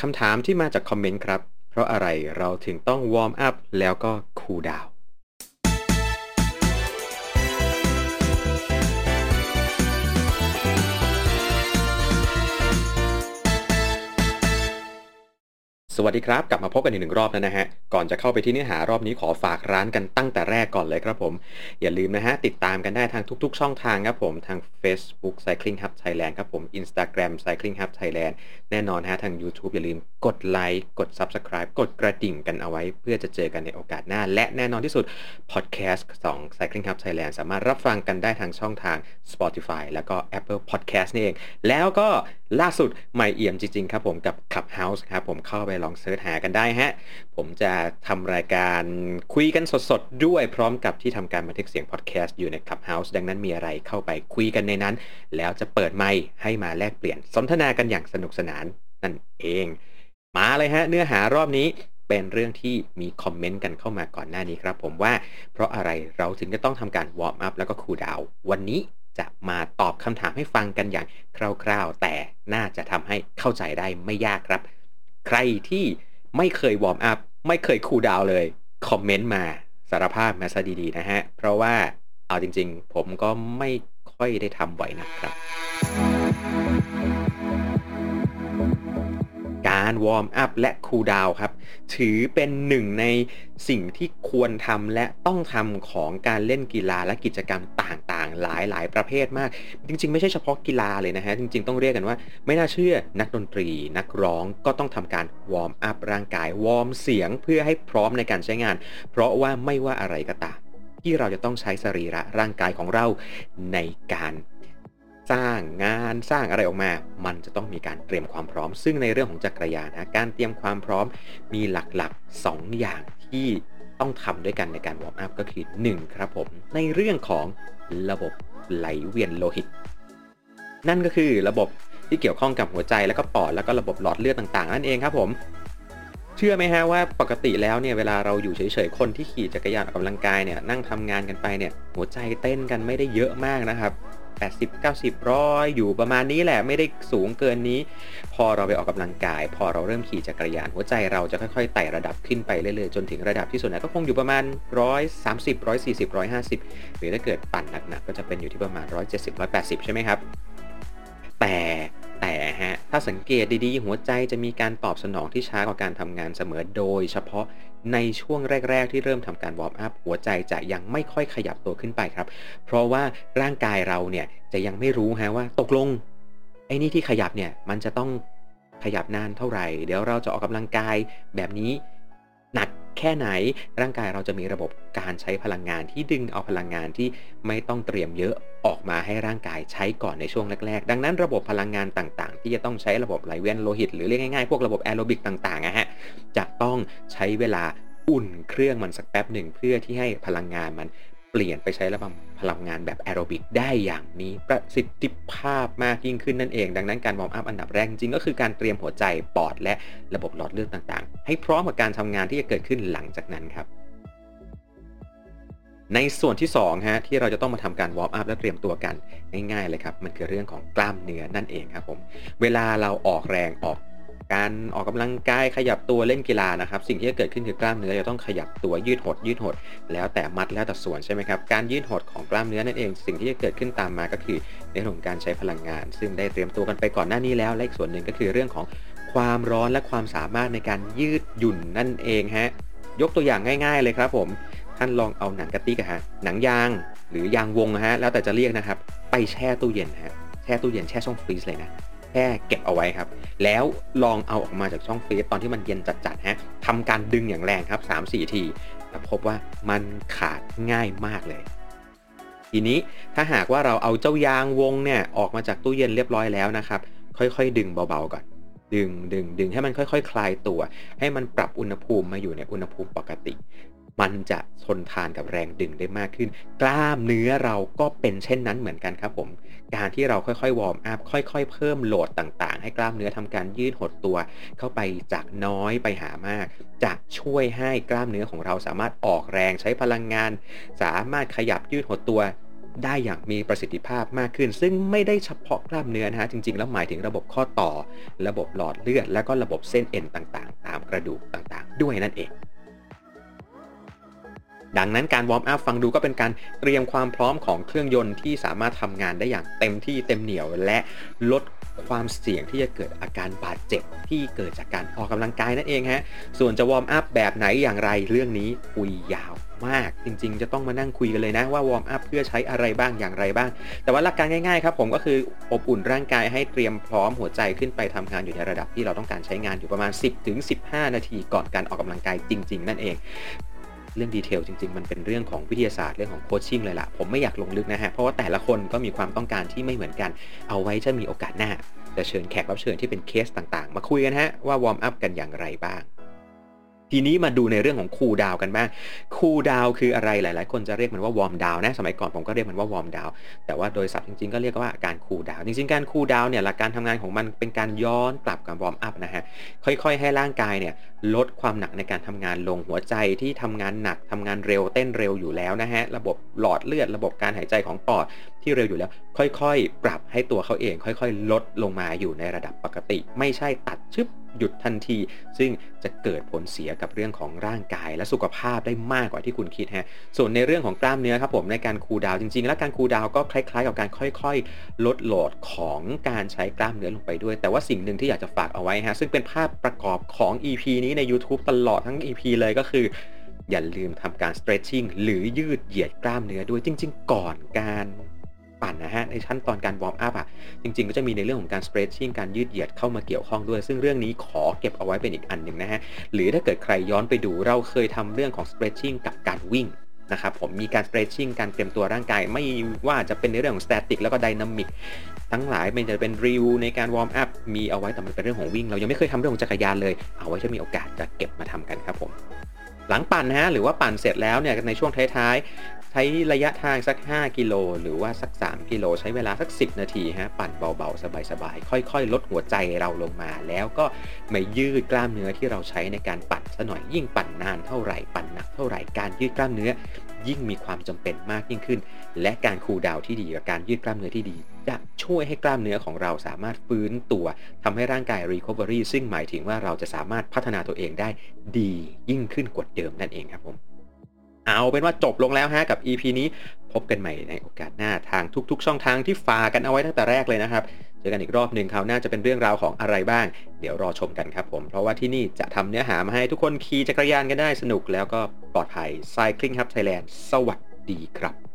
คำถามที่มาจากคอมเมนต์ครับ เพราะอะไรเราถึงต้อง warm up แล้วก็ cool down สวัสดีครับ กลับมาพบกันอีกหนึ่งรอบแล้วนะฮะ ก่อนจะเข้าไปที่เนื้อหารอบนี้ขอฝากร้านกันตั้งแต่แรกก่อนเลยครับผม อย่าลืมนะฮะ ติดตามกันได้ทางทุกๆ ช่องทางครับผมทาง Facebook Cycling Hub Thailand ครับผม Instagram Cycling Hub Thailand แน่นอนฮะ ทาง YouTube อย่าลืมกดไลค์กด Subscribe กดกระดิ่งกันเอาไว้ เพื่อจะเจอกันในโอกาสหน้า และแน่นอนที่สุด Podcast ของ Cycling Hub Thailand สามารถรับฟังกันได้ทางช่องทาง Spotify แล้วก็ Apple Podcast นี่เอง แล้วก็ ล่าสุดใหม่เอี่ยมจริงๆครับผมกับ Clubhouse ครับผมเข้าไปลองเสิร์ชหากันได้ฮะ ผมจะทำรายการคุยกันสดๆ ด้วยพร้อมกับที่ทำการบันทึกเสียงพอดแคสต์อยู่ใน Clubhouse ดังนั้นมีอะไรเข้าไปคุยกันในนั้น แล้วจะเปิดไมค์ให้มาแลกเปลี่ยนสนทนากันอย่างสนุกสนานนั่นเอง มาเลยฮะเนื้อหารอบนี้เป็นเรื่องที่มีคอมเมนต์กันเข้ามาก่อนหน้านี้ครับผมว่าเพราะอะไรเราถึงจะต้องทำการ warm up แล้วก็ cool down วันนี้ จะมาตอบคำถามให้ฟังกันอย่างคร่าวๆ แต่น่าจะทำให้เข้าใจได้ไม่ยากครับ ใครที่ไม่เคย warm up ไม่เคย cool down เลย คอมเมนต์มาสารภาพมาซะดีๆนะฮะ เพราะว่าเอาจริงๆ ผมก็ไม่ค่อยได้ทำบ่อยนะครับ การ warm up และ cool down ครับ ถือเป็นหนึ่งในสิ่งที่ควรทำและต้องทำของการเล่นกีฬาและกิจกรรมต่างๆ หลายๆประเภทมาก จริง ๆ ไม่ใช่เฉพาะกีฬาเลยนะฮะ จริง ๆ ต้องเรียกกันว่า ไม่น่าเชื่อนักดนตรี นักร้องก็ต้องทำการ warm up ร่างกาย warm เสียงเพื่อให้พร้อมในการใช้งาน เพราะว่าไม่ว่าอะไรก็ตามที่เราจะต้องใช้สรีระร่างกายของเราในการ สร้างงานสร้างอะไรออกมา มันจะต้องมีการเตรียมความพร้อม ซึ่งในเรื่องของจักรยานนะการเตรียมความพร้อมมีหลักๆ 2 อย่างที่ต้องทำด้วยกันในการวอร์มอัพก็คือ 1 ครับผม ในเรื่องของระบบไหลเวียนโลหิต นั่นก็คือระบบที่เกี่ยวข้องกับหัวใจแล้วก็ปอดแล้วก็ระบบหลอดเลือดต่างๆ นั่นเองครับผมเชื่อไหมฮะว่าปกติแล้วเนี่ยเวลาเราอยู่เฉยๆคนที่ขี่จักรยานออกกำลังกายเนี่ยนั่งทำงานกันไปเนี่ยหัวใจเต้นกันไม่ได้เยอะมากนะครับ 80 90ร้อยอยู่ประมาณนี้แหละไม่ได้สูงเกินนี้ พอเราไปออกกำลังกาย พอเราเริ่มขี่จักรยานหัวใจเราจะค่อยๆไต่ระดับขึ้นไปเรื่อยๆจนถึงระดับที่ส่วนใหญ่ก็คงอยู่ประมาณ 130 140 150 หรือถ้าเกิดปั่นหนักๆก็จะเป็นอยู่ที่ประมาณ 170 180 ใช่ไหมครับ แต่แต่ ถ้าสังเกตดีๆ หัวใจจะมีการตอบสนองที่ช้ากว่าการทำงานเสมอโดย เฉพาะในช่วงแรก ๆ ที่เริ่มทำการวอร์มอัพหัวใจจะยังไม่ค่อยขยับตัวขึ้นไปครับ เพราะว่าร่างกายเราเนี่ยจะยังไม่รู้ฮะว่าตกลงไอ้นี่ที่ขยับเนี่ยมันจะต้องขยับนานเท่าไหร่ เดี๋ยวเราจะออกกำลังกายแบบนี้ ค่ไหน ร่างกายเราจะมีระบบการใช้พลังงานที่ดึงเอาพลังงานที่ไม่ต้องเตรียมเยอะออกมาให้ร่างกายใช้ก่อนในช่วงแรกๆ ดังนั้นระบบพลังงานต่างๆ ที่จะต้องใช้ระบบไหลเวียนโลหิต หรือเรียกง่ายๆ พวกระบบแอโรบิกต่างๆนะฮะจะต้องใช้เวลาอุ่นเครื่องมันสักแป๊บหนึ่งเพื่อที่ให้พลังงานมัน เปลี่ยนไปใช้ระบบพลังงานแบบแอโรบิกได้อย่างมีประสิทธิภาพมากยิ่งขึ้นนั่นเอง ดังนั้นการ warm up อันดับแรกจริงก็คือการเตรียมหัวใจปอดและระบบหลอดเลือดต่างๆ ให้พร้อมกับการทำงานที่จะเกิดขึ้นหลังจากนั้นครับในส่วนที่2ฮะที่เราจะต้องมาทำการวอร์มอัพและเตรียมตัวกันง่ายๆเลยครับ มันคือเรื่องของกล้ามเนื้อนั่นเองครับผม เวลาเราออกแรงออก การออกกำลังกายขยับตัวเล่นกีฬานะครับ สิ่งที่จะเกิดขึ้นคือกล้ามเนื้อจะต้องขยับตัวยืดหด ยืดหด แล้วแต่มัดแล้วแต่ส่วนใช่ไหมครับการยืดหดของกล้ามเนื้อนั่นเอง สิ่งที่จะเกิดขึ้นตามมาก็คือในเรื่องของการใช้พลังงาน ซึ่งได้เตรียมตัวกันไปก่อนหน้านี้แล้วและอีกส่วนหนึ่งก็คือเรื่องของความร้อนและความสามารถในการยืดหยุ่นนั่นเองฮะยกตัวอย่างง่าย ๆ เลยครับผมท่านลองเอาหนังกระติกฮะหนังยางหรือยางวงฮะแล้วแต่จะเรียกนะครับ ไปแช่ตู้เย็นฮะแช่ตู้เย็นแช่ช่องฟรีซเลยนะ แค่เก็บเอาไว้ครับ แล้วลองเอาออกมาจากช่องฟรีซตอนที่มันเย็นจัดๆฮะทำการดึงอย่างแรงครับ 3-4 ทีแล้วพบว่ามันขาดง่ายมากเลย ทีนี้ถ้าหากว่าเราเอาเจ้ายางวงเนี่ยออกมาจากตู้เย็นเรียบร้อยแล้วนะครับ ค่อยๆ ดึงเบาๆก่อน ดึงดึงดึงให้มันค่อยๆ คลายตัว ให้มันปรับอุณหภูมิมาอยู่ในอุณหภูมิปกติ มันจะทนทานกับแรงดึงได้มากขึ้น กล้ามเนื้อเราก็เป็นเช่นนั้นเหมือนกันครับผม การที่เราค่อยๆ warm up ค่อย ๆ เพิ่ม load ต่างๆ ให้กล้ามเนื้อทำการยืดหดตัวเข้าไปจากน้อยไปหามาก จะช่วยให้กล้ามเนื้อของเราสามารถออกแรงใช้พลังงาน สามารถขยับยืดหดตัวได้อย่างมีประสิทธิภาพมากขึ้น ซึ่งไม่ได้เฉพาะกล้ามเนื้อนะฮะจริง ๆ แล้วหมายถึงระบบข้อต่อ ระบบหลอดเลือด และก็ระบบเส้นเอ็นต่างๆ ตามกระดูกต่างๆ ด้วยนั่นเอง ดังนั้นการ warm up ฟังดูก็เป็นการเตรียมความพร้อมของเครื่องยนต์ที่สามารถทำงานได้อย่างเต็มที่เต็มเหนียว และลดความเสี่ยงที่จะเกิดอาการบาดเจ็บที่เกิดจากการออกกำลังกายนั่นเองฮะ ส่วนจะ warm up แบบไหนอย่างไรเรื่องนี้คุยยาวมาก จริงๆ จะต้องมานั่งคุยกันเลยนะว่า warm up เพื่อใช้อะไรบ้างอย่างไรบ้าง แต่ว่าหลักการง่ายๆครับผมก็คืออบอุ่นร่างกายให้เตรียมพร้อมหัวใจขึ้นไปทำงานอยู่ในระดับที่เราต้องการใช้งานอยู่ประมาณ 10-15 นาทีก่อนการออกกำลังกายจริง ๆ นั่นเอง เรื่อง detail จริง ๆ มันเป็นเรื่องของวิทยาศาสตร์เรื่องของ coaching เลยล่ะ ผมไม่อยากลงลึกนะฮะ เพราะว่าแต่ละคนก็มีความต้องการที่ไม่เหมือนกัน เอาไว้จะมีโอกาสหน้า จะเชิญแขกรับเชิญที่เป็นเคสต่างๆ มาคุยกันฮะว่า warm up กันอย่างไรบ้าง ทีนี้มาดูในเรื่องของ cool down กันบ้างcool down คืออะไรหลาย ๆ คนจะเรียกมันว่า warm down นะสมัยก่อนผมก็เรียกมันว่า warm down แต่ว่าโดยศัพท์จริง ๆ ก็เรียกว่าการ cool down จริง ๆ การ cool down เนี่ยหลักการทำงานของมันเป็นการย้อนกลับกับ warm up นะฮะค่อยๆ ให้ร่างกายเนี่ยลดความหนักในการทำงานลงหัวใจที่ทำงานหนักทำงานเร็วเต้นเร็วอยู่แล้วนะฮะระบบหลอดเลือดระบบการหายใจของปอดที่เร็วอยู่แล้ว ค่อย ๆ ปรับให้ตัวเขาเอง ค่อย ๆ ลดลงมาอยู่ในระดับปกติ ไม่ใช่ตัดชึบ หยุดทันที ซึ่งจะเกิดผลเสียกับเรื่องของร่างกายและสุขภาพได้มากกว่าที่คุณคิดฮะส่วนในเรื่องของกล้ามเนื้อครับผมในการ cool down จริง ๆ แล้วการ cool down ก็คล้าย ๆ กับการค่อยๆ ลด load ของการใช้กล้ามเนื้อลงไปด้วย แต่ว่าสิ่งหนึ่งที่อยากจะฝากเอาไว้ฮะซึ่งเป็นภาพประกอบของ EP นี้ใน YouTube ตลอดทั้ง EP เลยก็คืออย่าลืมทำการ stretching หรือยืดเหยียดกล้ามเนื้อด้วยจริง ๆ ก่อนการ ปั่นนะฮะในขั้นตอนการ warm up อะจริง ๆ ก็จะมีในเรื่องของการ stretching การยืดเหยียดเข้ามาเกี่ยวข้องด้วย ซึ่งเรื่องนี้ขอเก็บเอาไว้เป็นอีกอันหนึ่งนะฮะหรือถ้าเกิดใครย้อนไปดูเราเคยทำเรื่องของ stretching กับการวิ่งนะครับผมมีการ stretching การเตรียมตัวร่างกาย ไม่ว่าจะเป็นในเรื่องของ static แล้วก็ dynamic ทั้งหลายมันจะเป็นรีวิวในการวอร์มอัพมีเอาไว้แต่มันเป็นเรื่องของวิ่ง เรายังไม่เคยทำเรื่องของจักรยานเลย เอาไว้จะมีโอกาสจะเก็บมาทำกันครับผมหลังปั่นนะฮะหรือว่าปั่นเสร็จแล้วเนี่ยในช่วงท้ายๆ ใช้ระยะทางสัก 5 กิโลหรือว่าสัก 3 กิโลใช้เวลาสัก 10 นาทีฮะปั่นเบาๆ สบายๆ ค่อยๆ ลดหัวใจเราลงมา แล้วก็ไมายืดกล้ามเนื้อที่เราใช้ในการปั่นซะหน่อยยิ่งปั่นนานเท่าไหร่ปั่นหนักเท่าไหร่การยืดกล้ามเนื้อ ยิ่งมีความจำเป็นมากยิ่งขึ้น และการคูลดาวที่ดีกับการยืดกล้ามเนื้อที่ดี จะช่วยให้กล้ามเนื้อของเราสามารถฟื้นตัวทำให้ร่างกาย recovery ซึ่งหมายถึงว่าเราจะสามารถพัฒนาตัวเองได้ดียิ่งขึ้นกว่าเดิมนั่นเองครับผม เอาเป็นว่าจบลงแล้วฮะกับ EP นี้พบกันใหม่ในโอกาสหน้าทางทุกๆ ช่องทางที่ฝากกันเอาไว้ตั้งแต่แรกเลยนะครับเจอกันอีกรอบหนึ่งคราวหน้าจะเป็นเรื่องราวของอะไรบ้าง เดี๋ยวรอชมกันครับผม เพราะว่าที่นี่จะทำเนื้อหามาให้ทุกคนขี่จักรยานกันได้สนุกแล้วก็ปลอดภัย Cycling Hub Thailand สวัสดีครับ